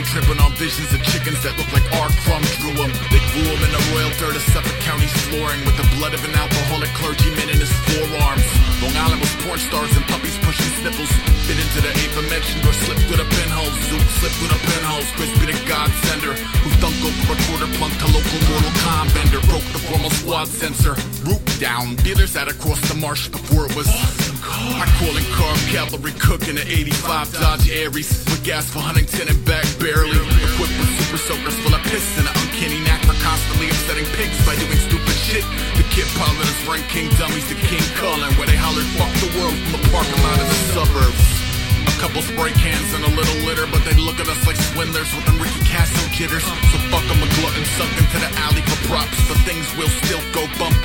day tripping on visions of chickens that look like our crumbs drew them. They grew them in the royal dirt of Suffolk County's flooring with the blood of an alcoholic clergyman in his forearms. Long Island was porn stars and puppies pushing sniffles. Fit into the aforementioned or slipped through the pinholes. Zoop slipped through the pinholes. Crispy the god sender who thunk over a quarter plunk to local Mortal Com vendor. Broke the formal squad sensor. Root down. Dealers out across the marsh before it was. I call in carb cavalry cooking an 85 Dodge Aries with gas for Huntington and back barely. Equipped with super soakers full of piss and an uncanny knack for constantly upsetting pigs by doing stupid shit. The kid pilots rank king dummies to King Kullen where they hollered fuck the world from the parking lot of the suburbs. A couple spray cans and a little litter, but they look at us like swindlers with them Ricky Castle jitters. So fuck 'em a glutton sunk into the alley for props. But things will still go bump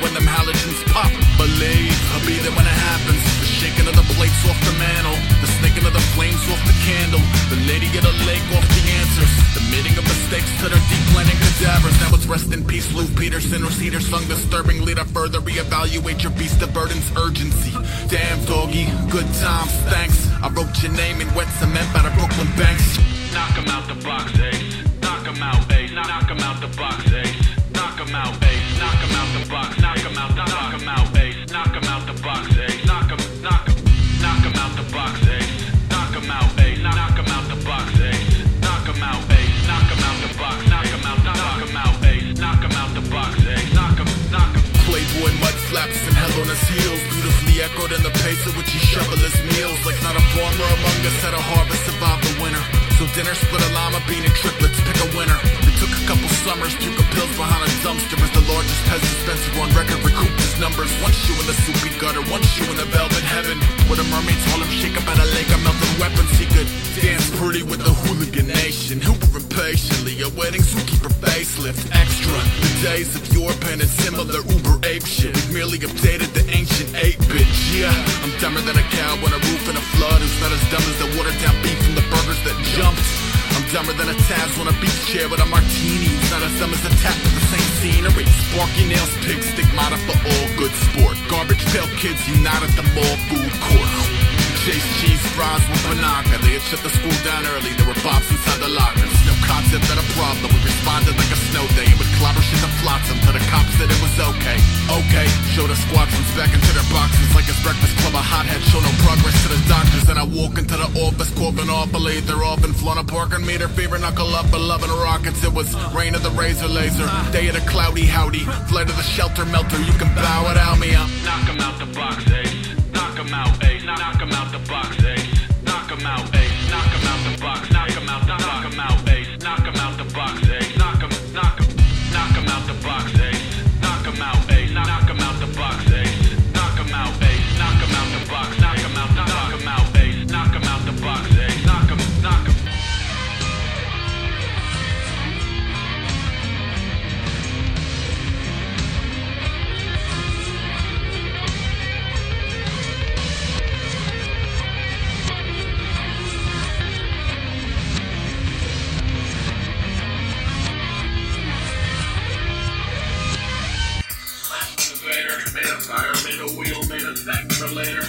plates off the mantle, the snaking of the flames off the candle, the lady of the lake off the answers, the meeting of mistakes to their deep planning cadavers. Now it's rest in peace, Lou Peterson Cedar sung disturbingly to further reevaluate your beast of burden's urgency. Damn doggy, good times, thanks. I wrote your name in wet cement by the Brooklyn banks. Knock 'em out the box, ace. Knock 'em out, ace. Knock 'em out the box, ace. Knock 'em out, ace. Knock 'em out the box. Knock 'em out, knock 'em out, ace. Knock 'em echoed in the pace at which he shoveled his meals. Like not a farmer among us had a harvest survive the winter. So dinner split a llama bean and triplets, pick a winner facelift Extra, the days of your pen and similar uber ape shit. We've merely updated the ancient 8-bit, yeah I'm dumber than a cow on a roof in a flood. Who's not as dumb as the watered down beef from the burgers that jumped. I'm dumber than a Taz on a beach chair with a martini. Who's not as dumb as a tap with the same scenery. Sparky nails, pig stigmata for all good sport. Garbage pail kids unite at the mall food court. Chase cheese fries with Panaka. They had shut the school down early. There were bombs inside the lockers. No concept that a problem. We responded like a snow day. It would clobber shit to flotsam till the cops said it was okay. Okay, show the squadrons back into their boxes like it's breakfast club. A hothead show no progress to the doctors. And I walk into the office, off, believe they're off in Florida parking meter. Fever knuckle up, beloved rockets. It was rain of the razor laser. Day of the cloudy howdy. Flight of the shelter melter. You can bow without me. I'm Knock 'em out the box, ace. Knock 'em out, ace. Knock 'em out the box, ace. Out, thank for later.